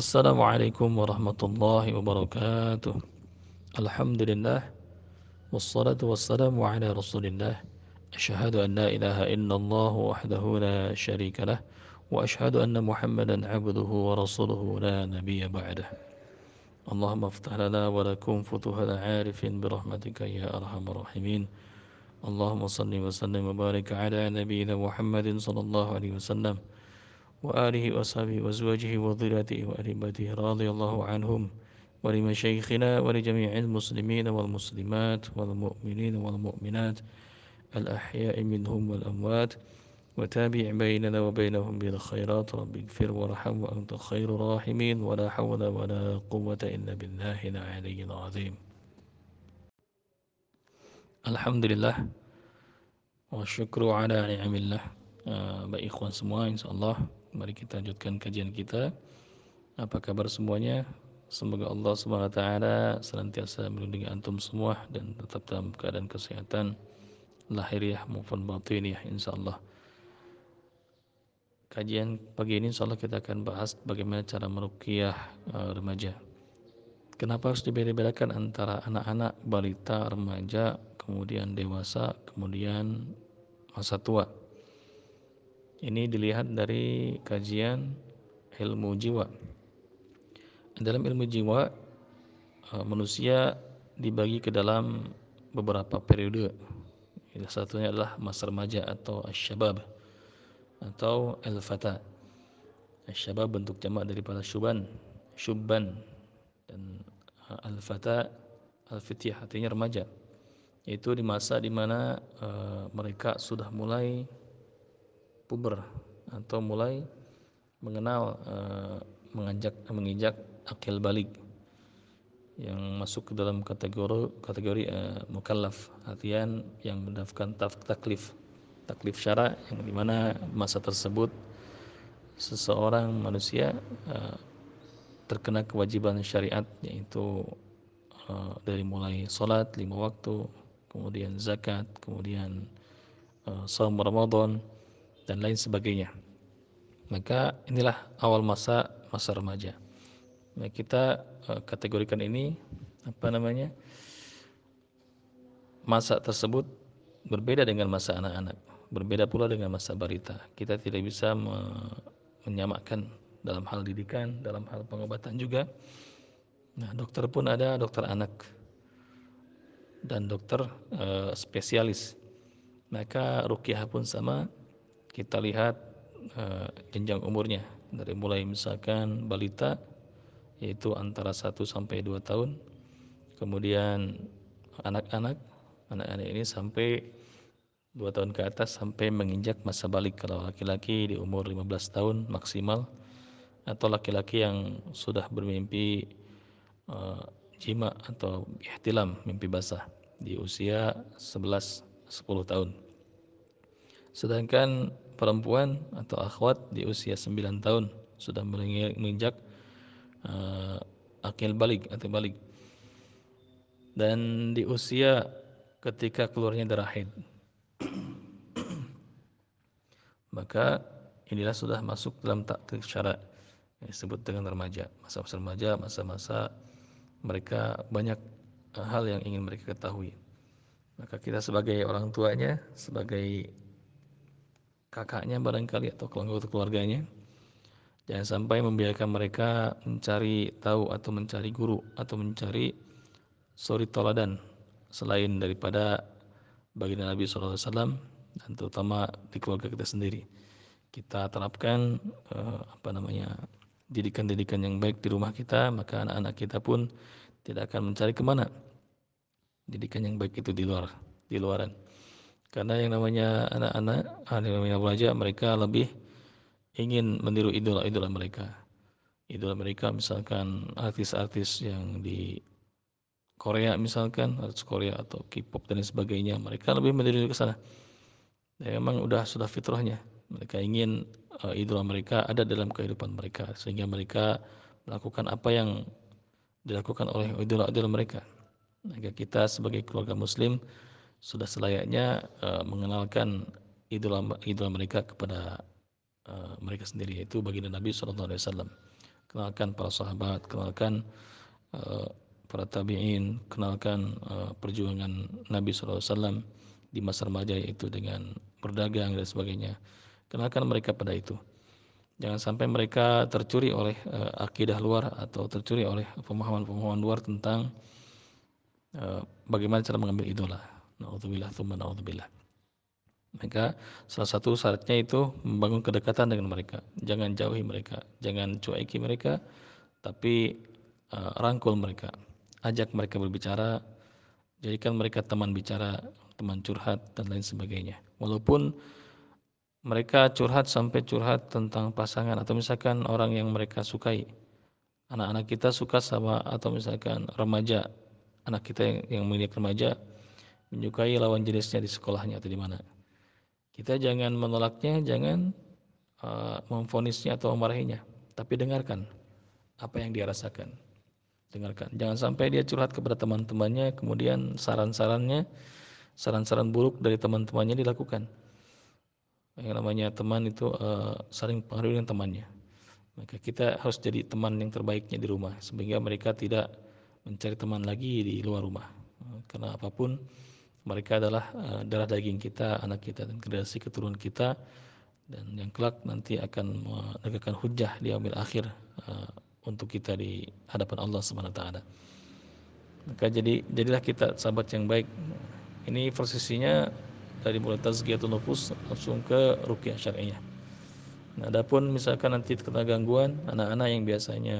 السلام عليكم ورحمة الله وبركاته. الحمد لله والصلاة والسلام على رسول الله. أشهد أن لا إله إلا الله وحده لا شريك له وأشهد أن محمدا عبده ورسوله لا نبي بعده. اللهم افتح لنا ولكم فتوح العارف برحمتك يا أرحم الراحمين. اللهم صل وسلم وبارك على نبينا محمد صلى الله عليه وسلم. وآله وصحبه وأزواجه وذريته وأهل رضي الله عنهم ولمشايخنا ولجميع المسلمين والمسلمات والمؤمنين والمؤمنات الأحياء منهم والأموات وتابع بيننا وبينهم بالخيرات رب اغفر وارحم وأنت خير الراحمين ولا حول ولا قوة إلا بالله العلي العظيم. الحمد لله والشكر على نعم الله uh, baik ikhwan semua insyaallah Mari kita lanjutkan kajian kita. Apa kabar semuanya? Semoga Allah SWT senantiasa melindungi antum semua dan tetap dalam keadaan kesehatan lahiriah maupun batiniah insyaallah. Kajian pagi ini insyaallah kita akan bahas bagaimana cara meruqyah uh, remaja. Kenapa harus dibedakan antara anak-anak, balita, remaja, kemudian dewasa, kemudian masa tua? Ini dilihat dari kajian ilmu jiwa. Dalam ilmu jiwa, eh, manusia dibagi ke dalam beberapa periode. Salah satunya adalah masa remaja atau asyabab atau al-fata. Asyabab bentuk jamak daripada syuban, syubban dan eh, al-fata al-fityah artinya remaja. Yaitu di masa di mana uh, mereka sudah mulai puber atau mulai mengenal uh, menganjak menginjak akil balik yang masuk ke dalam kategori kategori uh, mukallaf artian yang mendapatkan taklif taklif syara yang di mana masa tersebut seseorang manusia uh, terkena kewajiban syariat yaitu dari mulai solat lima waktu kemudian zakat kemudian saum Ramadan dan lain sebagainya. Maka inilah awal masa masa remaja. Nah, kita uh, kategorikan ini apa namanya? Masa tersebut berbeda dengan masa anak-anak, berbeda pula dengan masa balita. Kita tidak bisa me menyamakan dalam hal didikan, dalam hal pengobatan juga. Nah, dokter pun ada dokter anak dan dokter uh, spesialis. Maka rukyah pun sama kita lihat uh, jenjang umurnya. Dari mulai misalkan balita yaitu antara 1 sampai 2 tahun. Kemudian anak-anak anak-anak ini sampai 2 tahun ke atas sampai menginjak masa balik. Kalau laki-laki di umur 15 tahun maksimal atau laki-laki yang sudah bermimpi uh, jima atau ihtilam mimpi basah di usia 11 10 tahun Sedangkan perempuan atau akhwat di usia 9 tahun sudah menginjak uh, akil balik atau balik. Dan di usia ketika keluarnya darah haid. Maka inilah sudah masuk dalam takdir syarat yang disebut dengan remaja. Masa-masa remaja, masa-masa mereka banyak hal yang ingin mereka ketahui. Maka kita sebagai orang tuanya, sebagai kakaknya barangkali atau anggota keluarganya. Jangan sampai membiarkan mereka mencari tahu atau mencari guru atau mencari suri toladan selain daripada baginda Nabi SAW dan terutama di keluarga kita sendiri. Kita terapkan uh, apa namanya didikan-didikan yang baik di rumah kita maka anak-anak kita pun tidak akan mencari ke mana. Didikan yang baik itu di luar di luaran karena yang namanya anak-anak, yang namanya belajar, mereka lebih ingin meniru idola-idola mereka. Idola mereka misalkan artis-artis yang di Korea misalkan, artis Korea atau K-pop dan sebagainya, mereka lebih meniru ke sana. Ya, memang udah sudah fitrahnya. Mereka ingin uh, idola mereka ada dalam kehidupan mereka sehingga mereka melakukan apa yang dilakukan oleh idola-idola mereka. Maka kita sebagai keluarga muslim sudah selayaknya uh, mengenalkan idola idola mereka kepada uh, mereka sendiri yaitu baginda Nabi Shallallahu Alaihi Wasallam kenalkan para sahabat, kenalkan uh, para tabi'in, kenalkan uh, perjuangan Nabi SAW di masa remaja yaitu dengan berdagang dan sebagainya. Kenalkan mereka pada itu. Jangan sampai mereka tercuri oleh uh, akidah luar atau tercuri oleh pemahaman-pemahaman luar tentang bagaimana cara mengambil idola. Nauzubillah, tsumma nauzubillah. Maka salah satu syaratnya itu membangun kedekatan dengan mereka. Jangan jauhi mereka, jangan cueki mereka, tapi uh, rangkul mereka. Ajak mereka berbicara, jadikan mereka teman bicara, teman curhat dan lain sebagainya. Walaupun mereka curhat sampai curhat tentang pasangan atau misalkan orang yang mereka sukai. Anak-anak kita suka sama atau misalkan remaja, anak kita yang, yang memiliki remaja menyukai lawan jenisnya di sekolahnya atau di mana. Kita jangan menolaknya, jangan uh, memfonisnya atau memarahinya, tapi dengarkan apa yang dia rasakan. Dengarkan. Jangan sampai dia curhat kepada teman-temannya, kemudian saran-sarannya, saran-saran buruk dari teman-temannya dilakukan yang namanya teman itu uh, saling pengaruh dengan temannya maka kita harus jadi teman yang terbaiknya di rumah sehingga mereka tidak mencari teman lagi di luar rumah karena apa pun mereka adalah uh, darah daging kita anak kita dan generasi keturunan kita dan yang kelak nanti akan menegakkan hujah di ambil akhir uh, untuk kita di hadapan Allah Subhanahu taala. Maka jadi jadilah kita sahabat yang baik. Ini posisinya dari mulai tazkiyatun nufus langsung ke rukyah syar'iyah. Nah, adapun misalkan nanti terkena gangguan, anak-anak yang biasanya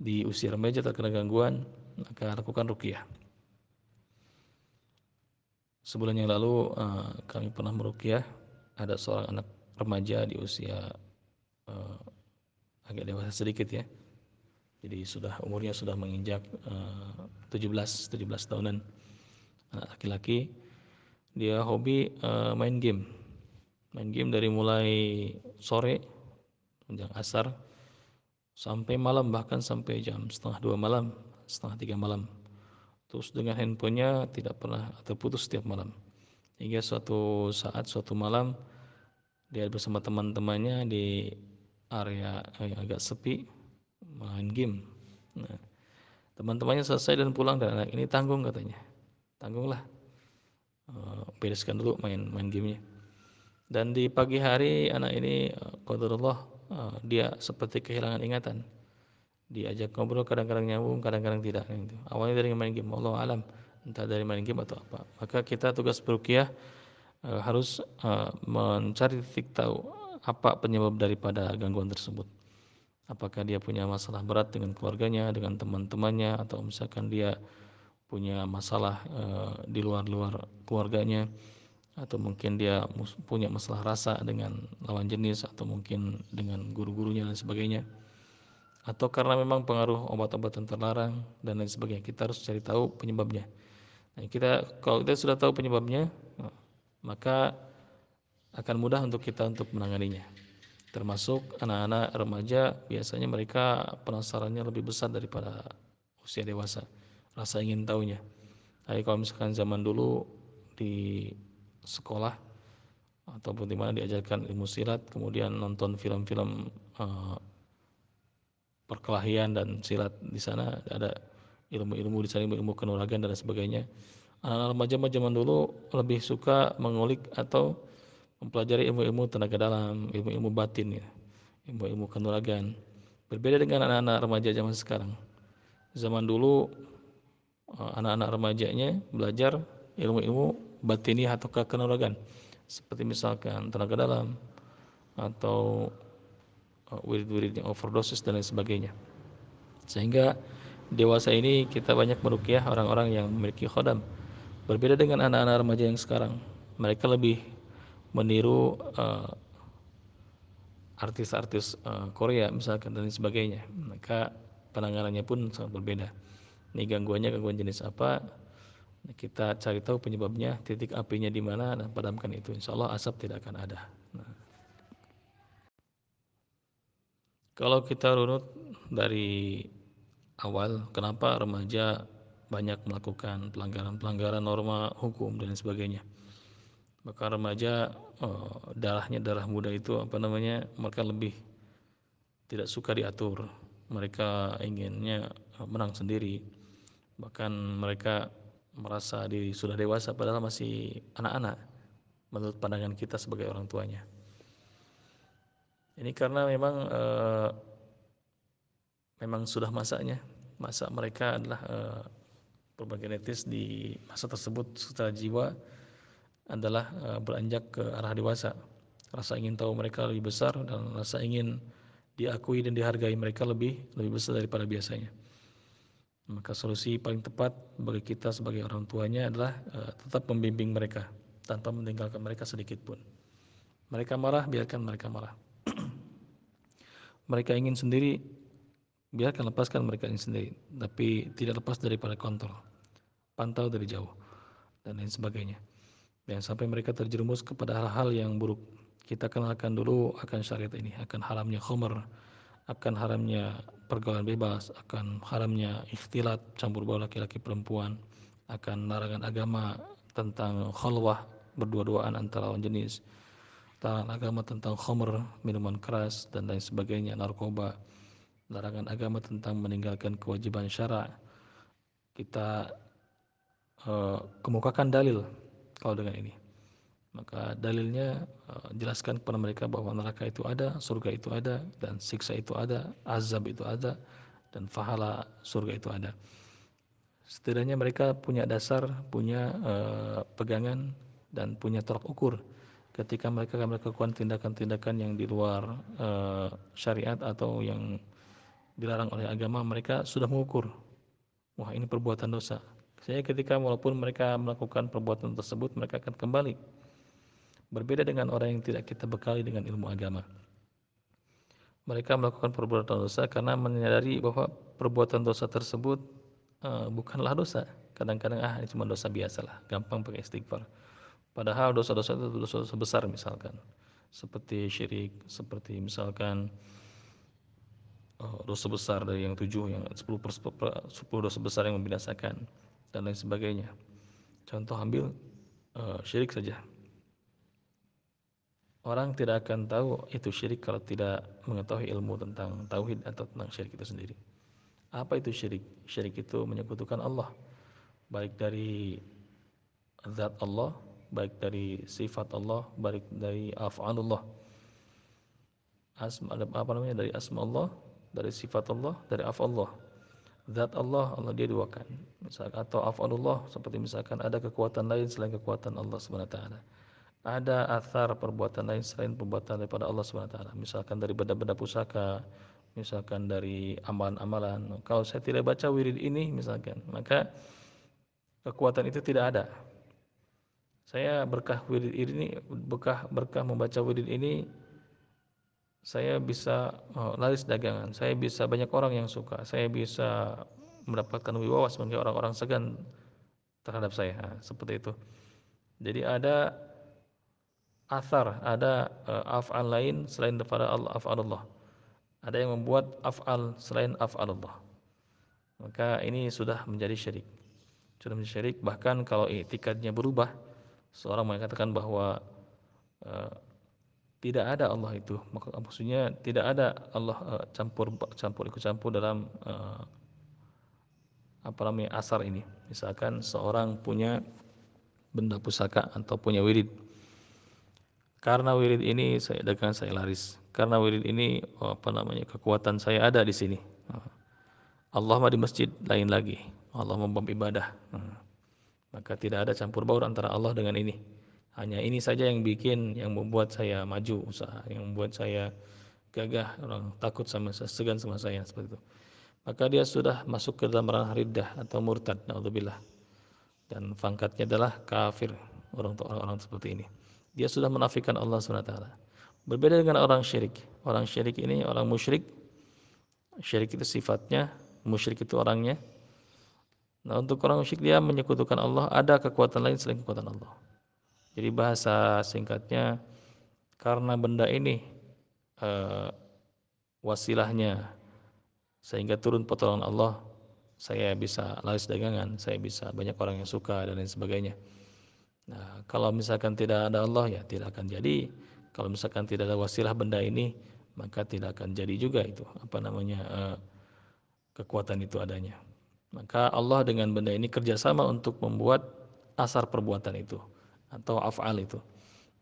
di usia remaja terkena gangguan, maka lakukan rukyah. Sebulan yang lalu uh, kami pernah merukyah ada seorang anak remaja di usia uh, agak dewasa sedikit ya. Jadi sudah umurnya sudah menginjak uh, 17 17 tahunan. Anak laki-laki dia hobi uh, main game main game dari mulai sore menjelang asar sampai malam bahkan sampai jam setengah dua malam setengah tiga malam terus dengan handphonenya tidak pernah terputus setiap malam. Hingga suatu saat suatu malam dia bersama teman-temannya di area yang agak sepi main game. Nah, teman-temannya selesai dan pulang dan anak ini tanggung katanya. Tanggunglah Eh, bereskan dulu main main gamenya. Dan di pagi hari anak ini eh, qadarullah uh, dia seperti kehilangan ingatan diajak ngobrol kadang-kadang nyambung kadang-kadang tidak gitu. awalnya dari main game Allah alam entah dari main game atau apa. Maka kita tugas berukiah uh, harus uh, mencari titik tahu apa penyebab daripada gangguan tersebut. Apakah dia punya masalah berat dengan keluarganya dengan teman-temannya atau misalkan dia punya masalah uh, di luar-luar keluarganya atau mungkin dia punya masalah rasa dengan lawan jenis atau mungkin dengan guru-gurunya dan sebagainya atau karena memang pengaruh obat-obatan terlarang dan lain sebagainya. Kita harus cari tahu penyebabnya. Nah, kita kalau kita sudah tahu penyebabnya maka akan mudah untuk kita untuk menanganinya. Termasuk anak-anak remaja biasanya mereka penasarannya lebih besar daripada usia dewasa. Rasa ingin tahunya. Tapi kalau misalkan zaman dulu di sekolah ataupun di mana diajarkan ilmu silat, kemudian nonton film-film uh, perkelahian dan silat di sana ada ilmu-ilmu di sana ilmu kenuragan dan sebagainya. Anak remaja zaman dulu lebih suka mengulik atau mempelajari ilmu-ilmu tenaga dalam, ilmu-ilmu batin ya, ilmu-ilmu kenuragan. Berbeda dengan anak-anak remaja zaman sekarang. Zaman dulu Eh, anak-anak remajanya belajar ilmu-ilmu batiniah atau kekenuragan seperti misalkan tenaga dalam atau wirid-wirid yang overdosis dan lain sebagainya. Sehingga dewasa ini kita banyak merukyah orang-orang yang memiliki khodam. Berbeda dengan anak-anak remaja yang sekarang mereka lebih meniru uh, artis-artis uh, Korea misalkan dan lain sebagainya. Maka penanganannya pun sangat berbeda. Ini gangguannya gangguan jenis apa? Kita cari tahu penyebabnya titik apinya di mana dan padamkan itu. Insya Allah asap tidak akan ada nah. Kalau kita runut dari awal kenapa remaja banyak melakukan pelanggaran-pelanggaran norma hukum dan sebagainya? Maka remaja oh, darahnya darah muda itu apa namanya mereka lebih tidak suka diatur. Mereka inginnya menang sendiri. Bahkan mereka merasa diri sudah dewasa padahal masih anak-anak menurut pandangan kita sebagai orang tuanya ini karena memang uh, memang sudah masanya masa mereka adalah uh, perubahan genetis di masa tersebut secara jiwa adalah uh, beranjak ke arah dewasa. Rasa ingin tahu mereka lebih besar dan rasa ingin diakui dan dihargai mereka lebih lebih besar daripada biasanya. Maka solusi paling tepat bagi kita sebagai orang tuanya adalah uh, tetap membimbing mereka tanpa meninggalkan mereka sedikit pun. Mereka marah biarkan mereka marah mereka ingin sendiri biarkan lepaskan mereka ingin sendiri. Tapi tidak lepas daripada kontrol pantau dari jauh dan lain sebagainya. Jangan sampai mereka terjerumus kepada hal-hal yang buruk kita kenalkan dulu akan syariat ini. Akan haramnya khamr akan haramnya pergaulan bebas akan haramnya ikhtilat campur baur laki-laki perempuan akan larangan agama tentang khalwah berdua-duaan antara lawan jenis larangan agama tentang khamr minuman keras dan lain sebagainya narkoba larangan agama tentang meninggalkan kewajiban syara. Kita uh, kemukakan dalil kalau dengan ini. Maka dalilnya uh, jelaskan kepada mereka bahwa neraka itu ada surga itu ada dan siksa itu ada azab itu ada dan fahala surga itu ada. Setidaknya mereka punya dasar punya uh, pegangan dan punya tolak ukur ketika mereka melakukan tindakan-tindakan yang di luar uh, syariat atau yang dilarang oleh agama mereka sudah mengukur wah ini perbuatan dosa. Saya ketika walaupun mereka melakukan perbuatan tersebut mereka akan kembali berbeda dengan orang yang tidak kita bekali dengan ilmu agama. Mereka melakukan perbuatan dosa karena menyadari bahwa perbuatan dosa tersebut uh, bukanlah dosa. Kadang-kadang ah ini cuma dosa biasa lah gampang pakai istighfar padahal dosa-dosa itu dosa-dosa besar misalkan. Seperti syirik seperti misalkan Oh, dosa besar dari yang tujuh yang sepuluh sepuluh dosa besar yang membinasakan dan lain sebagainya. Contoh ambil uh, syirik saja. Orang tidak akan tahu itu syirik kalau tidak mengetahui ilmu tentang tauhid atau tentang syirik itu sendiri. Apa itu syirik? Syirik itu menyekutukan Allah. Baik dari zat Allah baik dari sifat Allah baik dari af'alullah asma apa namanya dari asma Allah dari sifat Allah, dari af Allah. Zat Allah, Allah dia duakan. Misalkan atau af Allah seperti misalkan ada kekuatan lain selain kekuatan Allah Subhanahu wa taala. Ada athar perbuatan lain selain perbuatan daripada Allah Subhanahu wa taala. Misalkan dari benda-benda pusaka, misalkan dari amalan-amalan. Kalau saya tidak baca wirid ini misalkan, maka kekuatan itu tidak ada. Saya berkah wirid ini, berkah berkah membaca wirid ini saya bisa oh, laris dagangan, saya bisa banyak orang yang suka, saya bisa mendapatkan wibawa sebagai orang-orang segan terhadap saya, nah, seperti itu. Jadi ada asar, ada uh, af'al lain selain daripada Allah af'alullah. Ada yang membuat af'al selain af'alullah. Maka ini sudah menjadi syirik. Sudah menjadi syirik bahkan kalau etikadnya berubah, seorang mengatakan bahwa uh, tidak ada Allah itu. Maksudnya tidak ada Allah uh, campur campur ikut campur dalam uh, apa namanya asar ini. Misalkan seorang punya benda pusaka atau punya wirid. Karena wirid ini saya dagang saya laris. Karena wirid ini oh, apa namanya kekuatan saya ada di sini. Allah mah di masjid lain lagi. Allah membom ibadah maka tidak ada campur baur antara Allah dengan ini hanya ini saja yang bikin yang membuat saya maju usaha, yang membuat saya gagah, orang takut sama saya, segan sama saya seperti itu. Maka dia sudah masuk ke dalam ranah riddah atau murtad, naudzubillah. Dan pangkatnya adalah kafir, orang orang seperti ini. Dia sudah menafikan Allah SWT. Berbeda dengan orang syirik. Orang syirik ini orang musyrik. Syirik itu sifatnya, musyrik itu orangnya. Nah untuk orang musyrik dia menyekutukan Allah, ada kekuatan lain selain kekuatan Allah. Jadi bahasa singkatnya karena benda ini e, wasilahnya sehingga turun pertolongan Allah, saya bisa laris dagangan, saya bisa banyak orang yang suka dan lain sebagainya. Nah, kalau misalkan tidak ada Allah ya tidak akan jadi. Kalau misalkan tidak ada wasilah benda ini, maka tidak akan jadi juga itu apa namanya uh, kekuatan itu adanya. Maka Allah dengan benda ini kerjasama untuk membuat asar perbuatan itu atau af'al itu.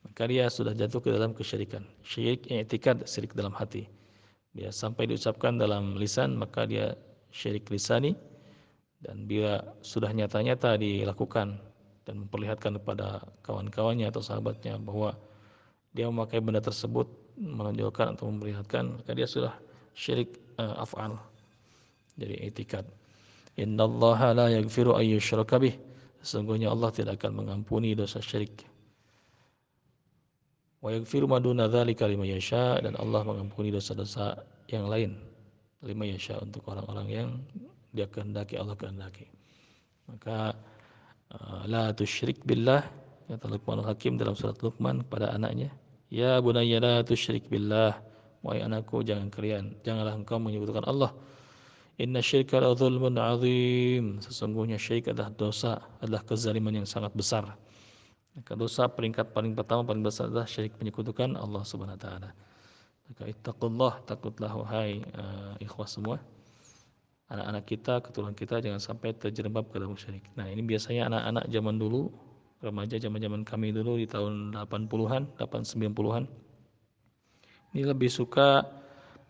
Maka dia sudah jatuh ke dalam kesyirikan. Syirik i'tikad syirik dalam hati. Dia sampai diucapkan dalam lisan maka dia syirik lisani dan bila sudah nyata-nyata dilakukan dan memperlihatkan kepada kawan-kawannya atau sahabatnya bahwa dia memakai benda tersebut menonjolkan atau memperlihatkan maka dia sudah syirik uh, af'al jadi etikad innallaha la yaghfiru an yushraka bih. Sesungguhnya Allah tidak akan mengampuni dosa syirik. Wa yaghfiru ma duna dzalika liman yasha dan Allah mengampuni dosa-dosa yang lain lima yasha untuk orang-orang yang dia kehendaki Allah kehendaki. Maka uh, la tusyrik billah kata Luqman Hakim dalam surat Luqman kepada anaknya. Ya bunayya la tusyrik billah. Wahai anakku jangan kalian janganlah engkau menyebutkan Allah Inna syirka la zulmun azim. Sesungguhnya syirik adalah dosa, adalah kezaliman yang sangat besar. Maka dosa peringkat paling pertama paling besar adalah syirik penyekutukan Allah Subhanahu wa taala. Maka ittaqullah, takutlah wahai uh, ikhwah semua. Anak-anak kita, keturunan kita jangan sampai terjerembab ke dalam syirik. Nah, ini biasanya anak-anak zaman dulu, remaja zaman-zaman kami dulu di tahun 80-an, 890-an. Ini lebih suka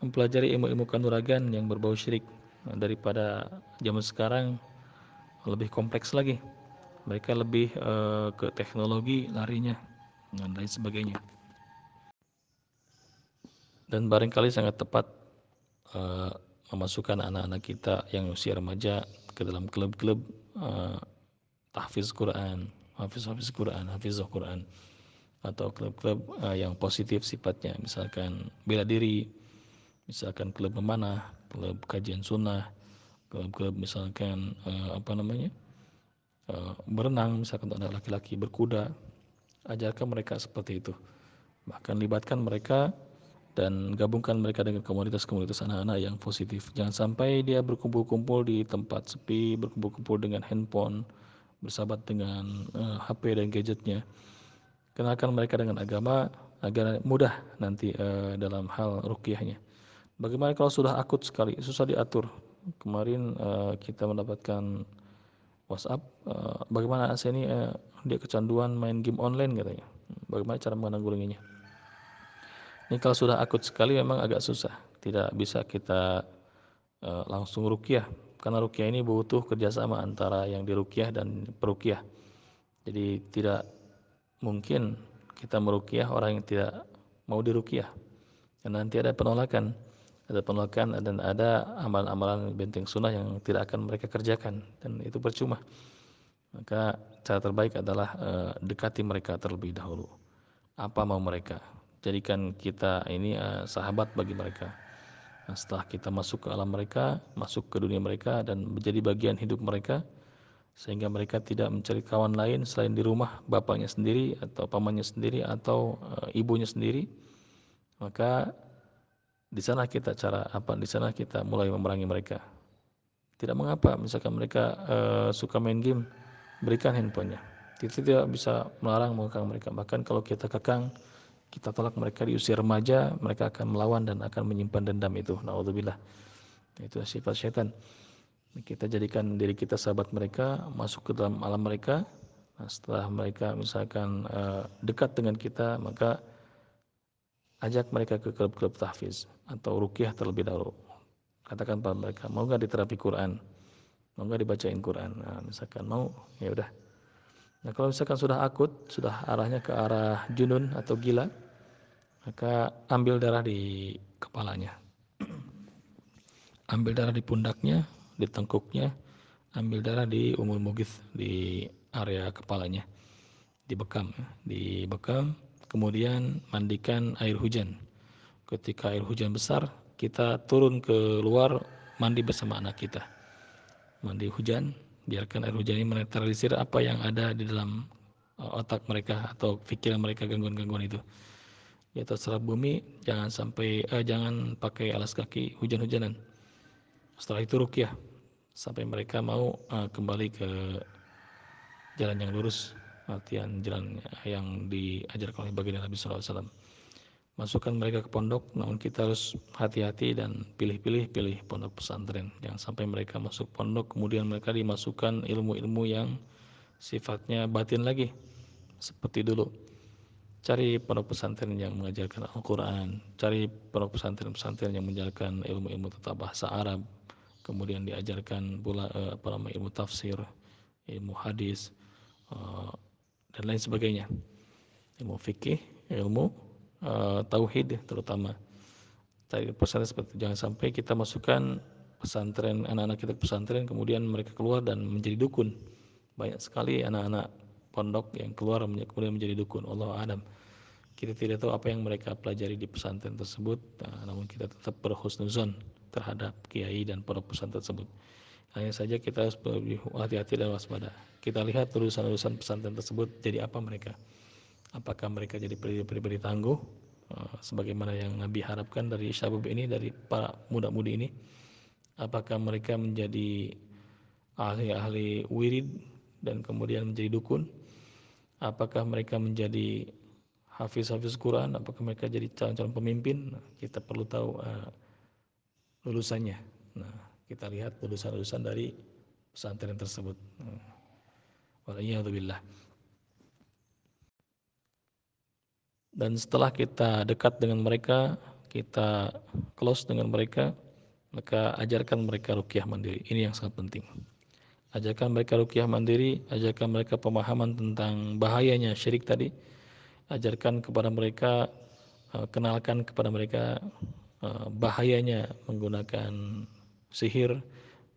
mempelajari ilmu-ilmu kanuragan yang berbau syirik daripada zaman sekarang lebih kompleks lagi. Mereka lebih uh, ke teknologi larinya dan lain sebagainya. Dan barangkali sangat tepat uh, memasukkan anak-anak kita yang usia remaja ke dalam klub-klub uh, tahfiz Quran, hafiz-hafiz Quran, hafiz Quran atau klub-klub yang positif sifatnya. Misalkan bela diri misalkan klub memanah klub kajian sunnah, klub-klub misalkan uh, apa namanya uh, berenang, misalkan untuk anak laki-laki berkuda, ajarkan mereka seperti itu. Bahkan libatkan mereka dan gabungkan mereka dengan komunitas-komunitas anak-anak yang positif. Jangan sampai dia berkumpul-kumpul di tempat sepi, berkumpul-kumpul dengan handphone, bersahabat dengan uh, eh, HP dan gadgetnya. Kenalkan mereka dengan agama agar mudah nanti uh, dalam hal rukyahnya. Bagaimana kalau sudah akut sekali, susah diatur. Kemarin uh, kita mendapatkan WhatsApp, uh, bagaimana saya ini uh, dia kecanduan main game online katanya. Bagaimana cara menanggulanginya? Ini kalau sudah akut sekali memang agak susah, tidak bisa kita uh, langsung rukyah karena rukyah ini butuh kerjasama antara yang dirukyah dan perukyah. Jadi tidak mungkin kita merukyah orang yang tidak mau dirukyah. Dan nanti ada penolakan ada penolakan dan ada amalan-amalan benteng sunnah yang tidak akan mereka kerjakan dan itu percuma. Maka cara terbaik adalah uh, dekati mereka terlebih dahulu. Apa mau mereka? Jadikan kita ini uh, sahabat bagi mereka. Nah, setelah kita masuk ke alam mereka masuk ke dunia mereka dan menjadi bagian hidup mereka sehingga mereka tidak mencari kawan lain selain di rumah bapaknya sendiri atau pamannya sendiri atau uh, ibunya sendiri maka di sana kita cara apa? Di sana kita mulai memerangi mereka. Tidak mengapa, misalkan mereka uh, suka main game, berikan handphonenya. Kita tidak bisa melarang mengekang mereka. Bahkan kalau kita kekang, kita tolak mereka di usia remaja, mereka akan melawan dan akan menyimpan dendam itu. Naudzubillah. Itu sifat setan. Kita jadikan diri kita sahabat mereka, masuk ke dalam alam mereka. Nah, setelah mereka misalkan uh, dekat dengan kita, maka ajak mereka ke klub-klub tahfiz atau rukyah terlebih dahulu. Katakan pada mereka, mau nggak diterapi Quran? Mau nggak dibacain Quran? Nah, misalkan mau, ya udah. Nah, kalau misalkan sudah akut, sudah arahnya ke arah junun atau gila, maka ambil darah di kepalanya. ambil darah di pundaknya, di tengkuknya, ambil darah di umur mugis di area kepalanya. Dibekam, ya. dibekam, kemudian mandikan air hujan. Ketika air hujan besar, kita turun ke luar mandi bersama anak kita. Mandi hujan, biarkan air hujan ini menetralisir apa yang ada di dalam uh, otak mereka atau pikiran mereka gangguan-gangguan itu. Di atas serap bumi, jangan sampai eh, jangan pakai alas kaki hujan-hujanan. Setelah itu rukyah sampai mereka mau uh, kembali ke jalan yang lurus artian jalan yang diajarkan oleh baginda Nabi SAW. masukkan mereka ke pondok namun kita harus hati-hati dan pilih-pilih pilih pondok pesantren jangan sampai mereka masuk pondok kemudian mereka dimasukkan ilmu-ilmu yang sifatnya batin lagi seperti dulu cari pondok pesantren yang mengajarkan Al-Quran cari pondok pesantren-pesantren yang mengajarkan ilmu-ilmu tentang bahasa Arab kemudian diajarkan pula uh, apa ilmu tafsir ilmu hadis uh, dan lain sebagainya. Ilmu fikih ilmu uh, tauhid terutama. Tadi pesantren seperti jangan sampai kita masukkan pesantren anak-anak kita ke pesantren kemudian mereka keluar dan menjadi dukun. Banyak sekali anak-anak pondok yang keluar kemudian menjadi dukun. Allah Adam kita tidak tahu apa yang mereka pelajari di pesantren tersebut nah, namun kita tetap berhusnuzon terhadap kiai dan pondok pesantren tersebut hanya saja kita harus hati-hati dan waspada. Kita lihat lulusan-lulusan pesantren tersebut jadi apa mereka? Apakah mereka jadi pribadi-pribadi tangguh? Uh, sebagaimana yang Nabi harapkan dari syabab ini dari para muda-mudi ini? Apakah mereka menjadi ahli-ahli wirid dan kemudian menjadi dukun? Apakah mereka menjadi hafiz-hafiz Quran? Apakah mereka jadi calon-calon pemimpin? Nah, kita perlu tahu uh, lulusannya. Nah kita lihat lulusan-lulusan dari pesantren tersebut. Waliyahzubillah dan setelah kita dekat dengan mereka kita close dengan mereka maka ajarkan mereka rukyah mandiri. Ini yang sangat penting. Ajarkan mereka rukyah mandiri ajarkan mereka pemahaman tentang bahayanya syirik tadi. Ajarkan kepada mereka eh, kenalkan kepada mereka eh, bahayanya menggunakan sihir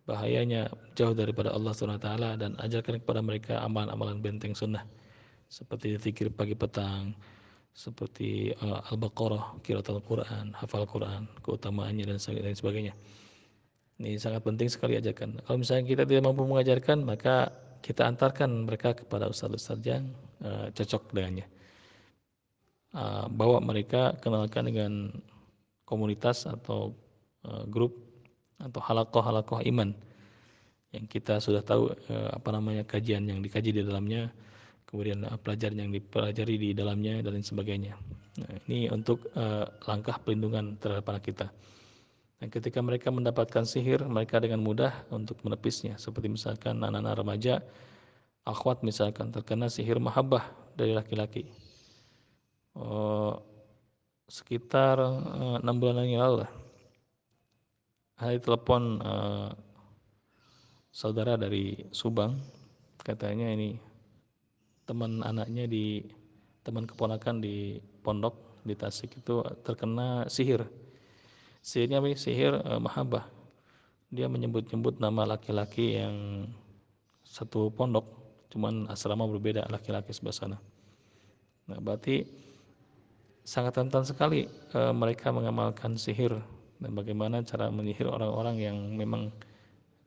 bahayanya jauh daripada Allah SWT dan ajarkan kepada mereka amalan-amalan benteng sunnah seperti zikir pagi petang seperti uh, Al-Baqarah, kirat Al-Quran, hafal Quran, keutamaannya dan sebagainya. Ini sangat penting sekali ajarkan. Kalau misalnya kita tidak mampu mengajarkan, maka kita antarkan mereka kepada ustadz-ustadz yang uh, cocok dengannya. Uh, bawa mereka kenalkan dengan komunitas atau uh, grup atau halakoh-halakoh iman yang kita sudah tahu uh, apa namanya kajian yang dikaji di dalamnya kemudian uh, pelajaran yang dipelajari di dalamnya dan lain sebagainya. Nah, ini untuk uh, langkah perlindungan terhadap anak kita. Dan ketika mereka mendapatkan sihir, mereka dengan mudah untuk menepisnya. Seperti misalkan anak-anak remaja, akhwat misalkan terkena sihir mahabbah dari laki-laki. Uh, sekitar uh, enam bulan yang lalu. Hari telepon uh, saudara dari Subang, katanya ini teman anaknya di teman keponakan di pondok di Tasik itu terkena sihir. Sihirnya apa? Sihir eh, mahabbah. Dia menyebut-nyebut nama laki-laki yang satu pondok, cuman asrama berbeda laki-laki sebelah sana. Nah, berarti sangat rentan sekali e, mereka mengamalkan sihir dan bagaimana cara menyihir orang-orang yang memang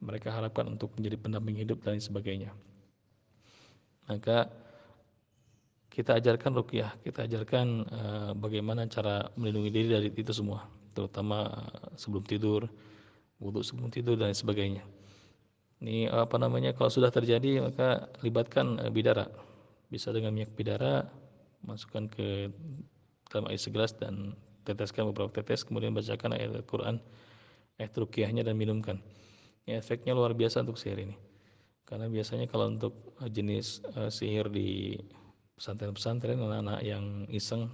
mereka harapkan untuk menjadi pendamping hidup dan sebagainya. Maka kita ajarkan rukyah, kita ajarkan uh, bagaimana cara melindungi diri dari itu semua, terutama uh, sebelum tidur, wudhu sebelum tidur dan sebagainya. Ini uh, apa namanya? Kalau sudah terjadi maka libatkan bidara, bisa dengan minyak bidara, masukkan ke dalam air segelas dan teteskan beberapa tetes, kemudian bacakan ayat Al-Quran, ayat rukyahnya dan minumkan. Ini efeknya luar biasa untuk sihir ini. Karena biasanya kalau untuk jenis uh, sihir di pesantren-pesantren anak-anak yang iseng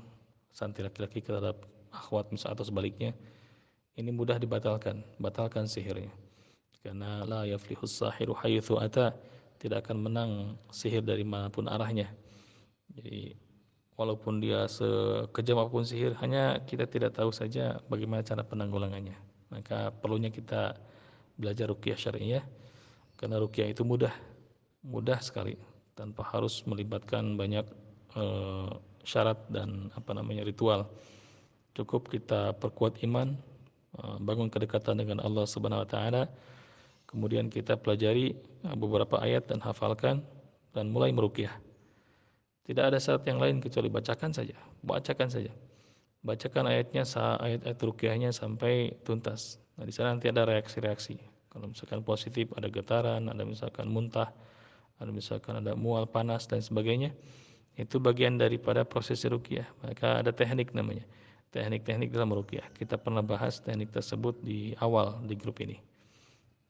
santri laki-laki terhadap akhwat misal atau sebaliknya ini mudah dibatalkan batalkan sihirnya karena la yaflihus sahiru haythu ata tidak akan menang sihir dari mana pun arahnya jadi walaupun dia sekejam apa pun sihir hanya kita tidak tahu saja bagaimana cara penanggulangannya maka perlunya kita belajar rukyah syariah karena rukyah itu mudah mudah sekali tanpa harus melibatkan banyak uh, syarat dan apa namanya ritual. Cukup kita perkuat iman, uh, bangun kedekatan dengan Allah Subhanahu wa taala, kemudian kita pelajari beberapa ayat dan hafalkan dan mulai meruqyah. Tidak ada syarat yang lain kecuali bacakan saja, bacakan saja. Bacakan ayatnya ayat-ayat ruqyahnya sampai tuntas. Nah, di sana nanti ada reaksi-reaksi. Kalau misalkan positif ada getaran, ada misalkan muntah, ada misalkan ada mual panas dan sebagainya itu bagian daripada proses rukyah maka ada teknik namanya teknik-teknik dalam rukyah. Kita pernah bahas teknik tersebut di awal di grup ini.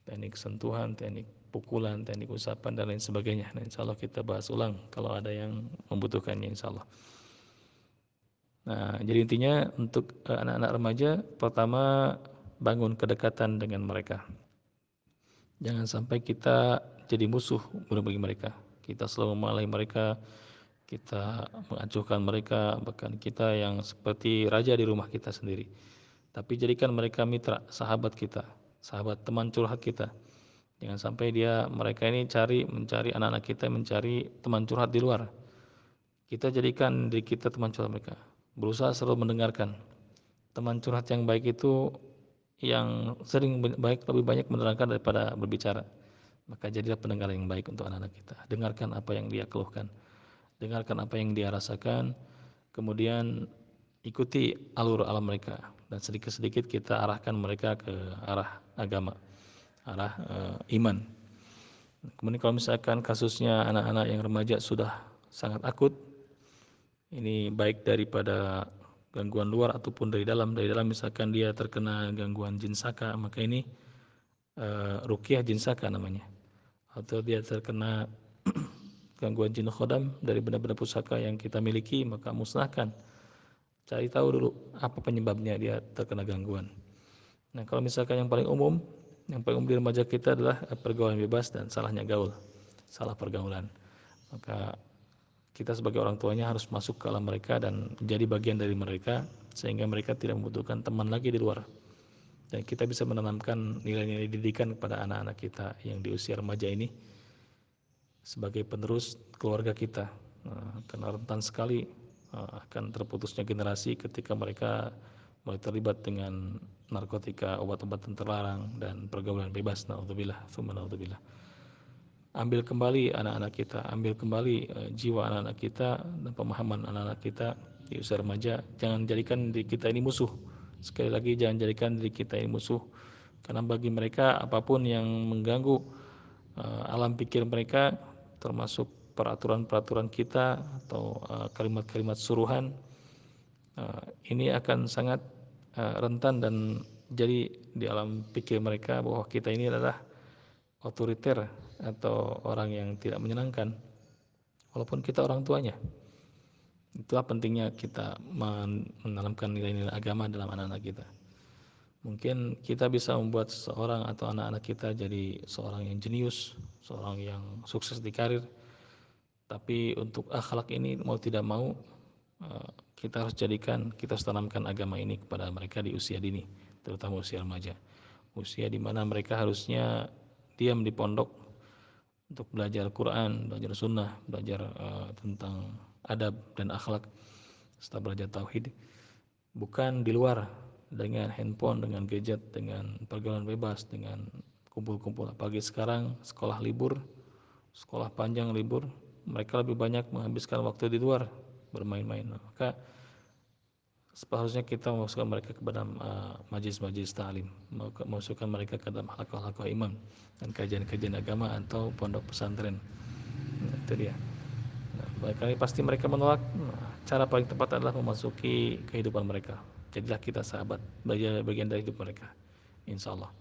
Teknik sentuhan, teknik pukulan, teknik usapan dan lain sebagainya. Nah, insya Allah kita bahas ulang kalau ada yang membutuhkannya insya Allah. Nah, jadi intinya untuk eh, anak-anak remaja, pertama bangun kedekatan dengan mereka. Jangan sampai kita jadi musuh bagi mereka. Kita selalu memalahi mereka, kita mengacuhkan mereka, bahkan kita yang seperti raja di rumah kita sendiri. Tapi jadikan mereka mitra, sahabat kita, sahabat teman curhat kita. Jangan sampai dia mereka ini cari mencari anak-anak kita mencari teman curhat di luar. Kita jadikan diri kita teman curhat mereka. Berusaha selalu mendengarkan. Teman curhat yang baik itu yang sering baik lebih banyak menerangkan daripada berbicara. Maka jadilah pendengar yang baik untuk anak-anak kita. Dengarkan apa yang dia keluhkan dengarkan apa yang dia rasakan, kemudian ikuti alur alam mereka dan sedikit-sedikit kita arahkan mereka ke arah agama, arah e, iman. Kemudian kalau misalkan kasusnya anak-anak yang remaja sudah sangat akut, ini baik daripada gangguan luar ataupun dari dalam. Dari dalam misalkan dia terkena gangguan jin saka, maka ini e, rukyah jin saka namanya. Atau dia terkena gangguan jin khodam dari benda-benda pusaka yang kita miliki maka musnahkan cari tahu dulu apa penyebabnya dia terkena gangguan nah kalau misalkan yang paling umum yang paling umum di remaja kita adalah pergaulan bebas dan salahnya gaul. Salah pergaulan. Maka kita sebagai orang tuanya harus masuk ke alam mereka dan menjadi bagian dari mereka sehingga mereka tidak membutuhkan teman lagi di luar. Dan kita bisa menanamkan nilai-nilai didikan kepada anak-anak kita yang di usia remaja ini sebagai penerus keluarga kita. Nah, karena rentan sekali uh, akan terputusnya generasi ketika mereka mulai terlibat dengan narkotika, obat-obatan terlarang dan pergaulan bebas. Nauzubillah, naudzubillah. Ambil kembali anak-anak kita, ambil kembali uh, jiwa anak-anak kita dan pemahaman anak-anak kita di usia remaja. Jangan jadikan diri kita ini musuh. Sekali lagi jangan jadikan diri kita ini musuh. Karena bagi mereka apa pun yang mengganggu uh, alam pikir mereka termasuk peraturan-peraturan kita atau uh, kalimat-kalimat suruhan uh, ini akan sangat uh, rentan dan jadi di alam pikir mereka bahwa kita ini adalah otoriter atau orang yang tidak menyenangkan walaupun kita orang tuanya. Itulah pentingnya kita menanamkan nilai-nilai agama dalam anak-anak kita. Mungkin kita bisa membuat seorang atau anak-anak kita jadi seorang yang jenius seorang yang sukses di karir. Tapi untuk akhlak ini mau tidak mau eh, kita harus jadikan kita harus tanamkan agama ini kepada mereka di usia dini terutama usia remaja. Usia di mana mereka harusnya diam di pondok untuk belajar Quran belajar sunnah belajar uh, tentang adab dan akhlak setelah belajar tauhid. Bukan di luar dengan handphone dengan gadget dengan pergaulan bebas dengan kumpul-kumpul. Apalagi sekarang sekolah libur sekolah panjang libur mereka lebih banyak menghabiskan waktu di luar bermain-main. Maka seharusnya kita memasukkan mereka kepada uh, majlis-majlis ta'lim. Memasukkan mereka ke dalam halaqah-halaqah imam dan kajian-kajian agama atau pondok pesantren. Nah, itu dia. Nah, pasti mereka menolak. Nah, cara paling tepat adalah memasuki kehidupan mereka. Jadilah kita sahabat bagian dari hidup mereka insya Allah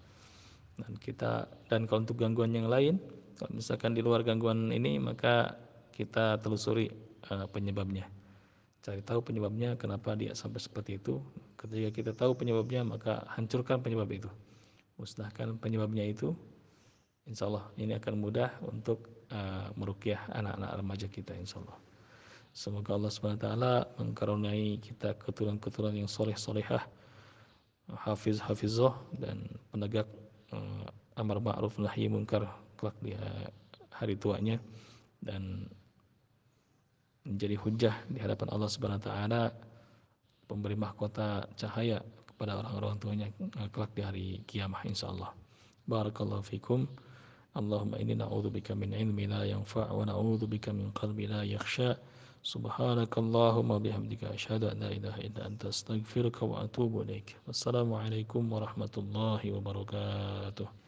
dan kita dan kalau untuk gangguan yang lain kalau misalkan di luar gangguan ini maka kita telusuri uh, penyebabnya cari tahu penyebabnya kenapa dia sampai seperti itu. Ketika kita tahu penyebabnya maka hancurkan penyebab itu. Musnahkan penyebabnya itu. Insya Allah ini akan mudah untuk uh, merukyah anak-anak remaja kita insya Allah. Semoga Allah swt mengkaruniai kita keturunan-keturunan yang soleh solehah hafiz hafizah dan penegak uh, amar ma'ruf nahi munkar kelak di hari tuanya. Dan menjadi hujah di hadapan Allah Subhanahu wa taala pemberi mahkota cahaya kepada orang-orang tuanya kelak di hari kiamah insyaallah barakallahu fikum Allahumma inni na'udzubika min ilmi la yanfa' wa na'udzubika min qalbi la yakhsha Subhanakallahumma bihamdika asyhadu an la ilaha illa wa atubu ilaik. Warahmatullahi wabarakatuh.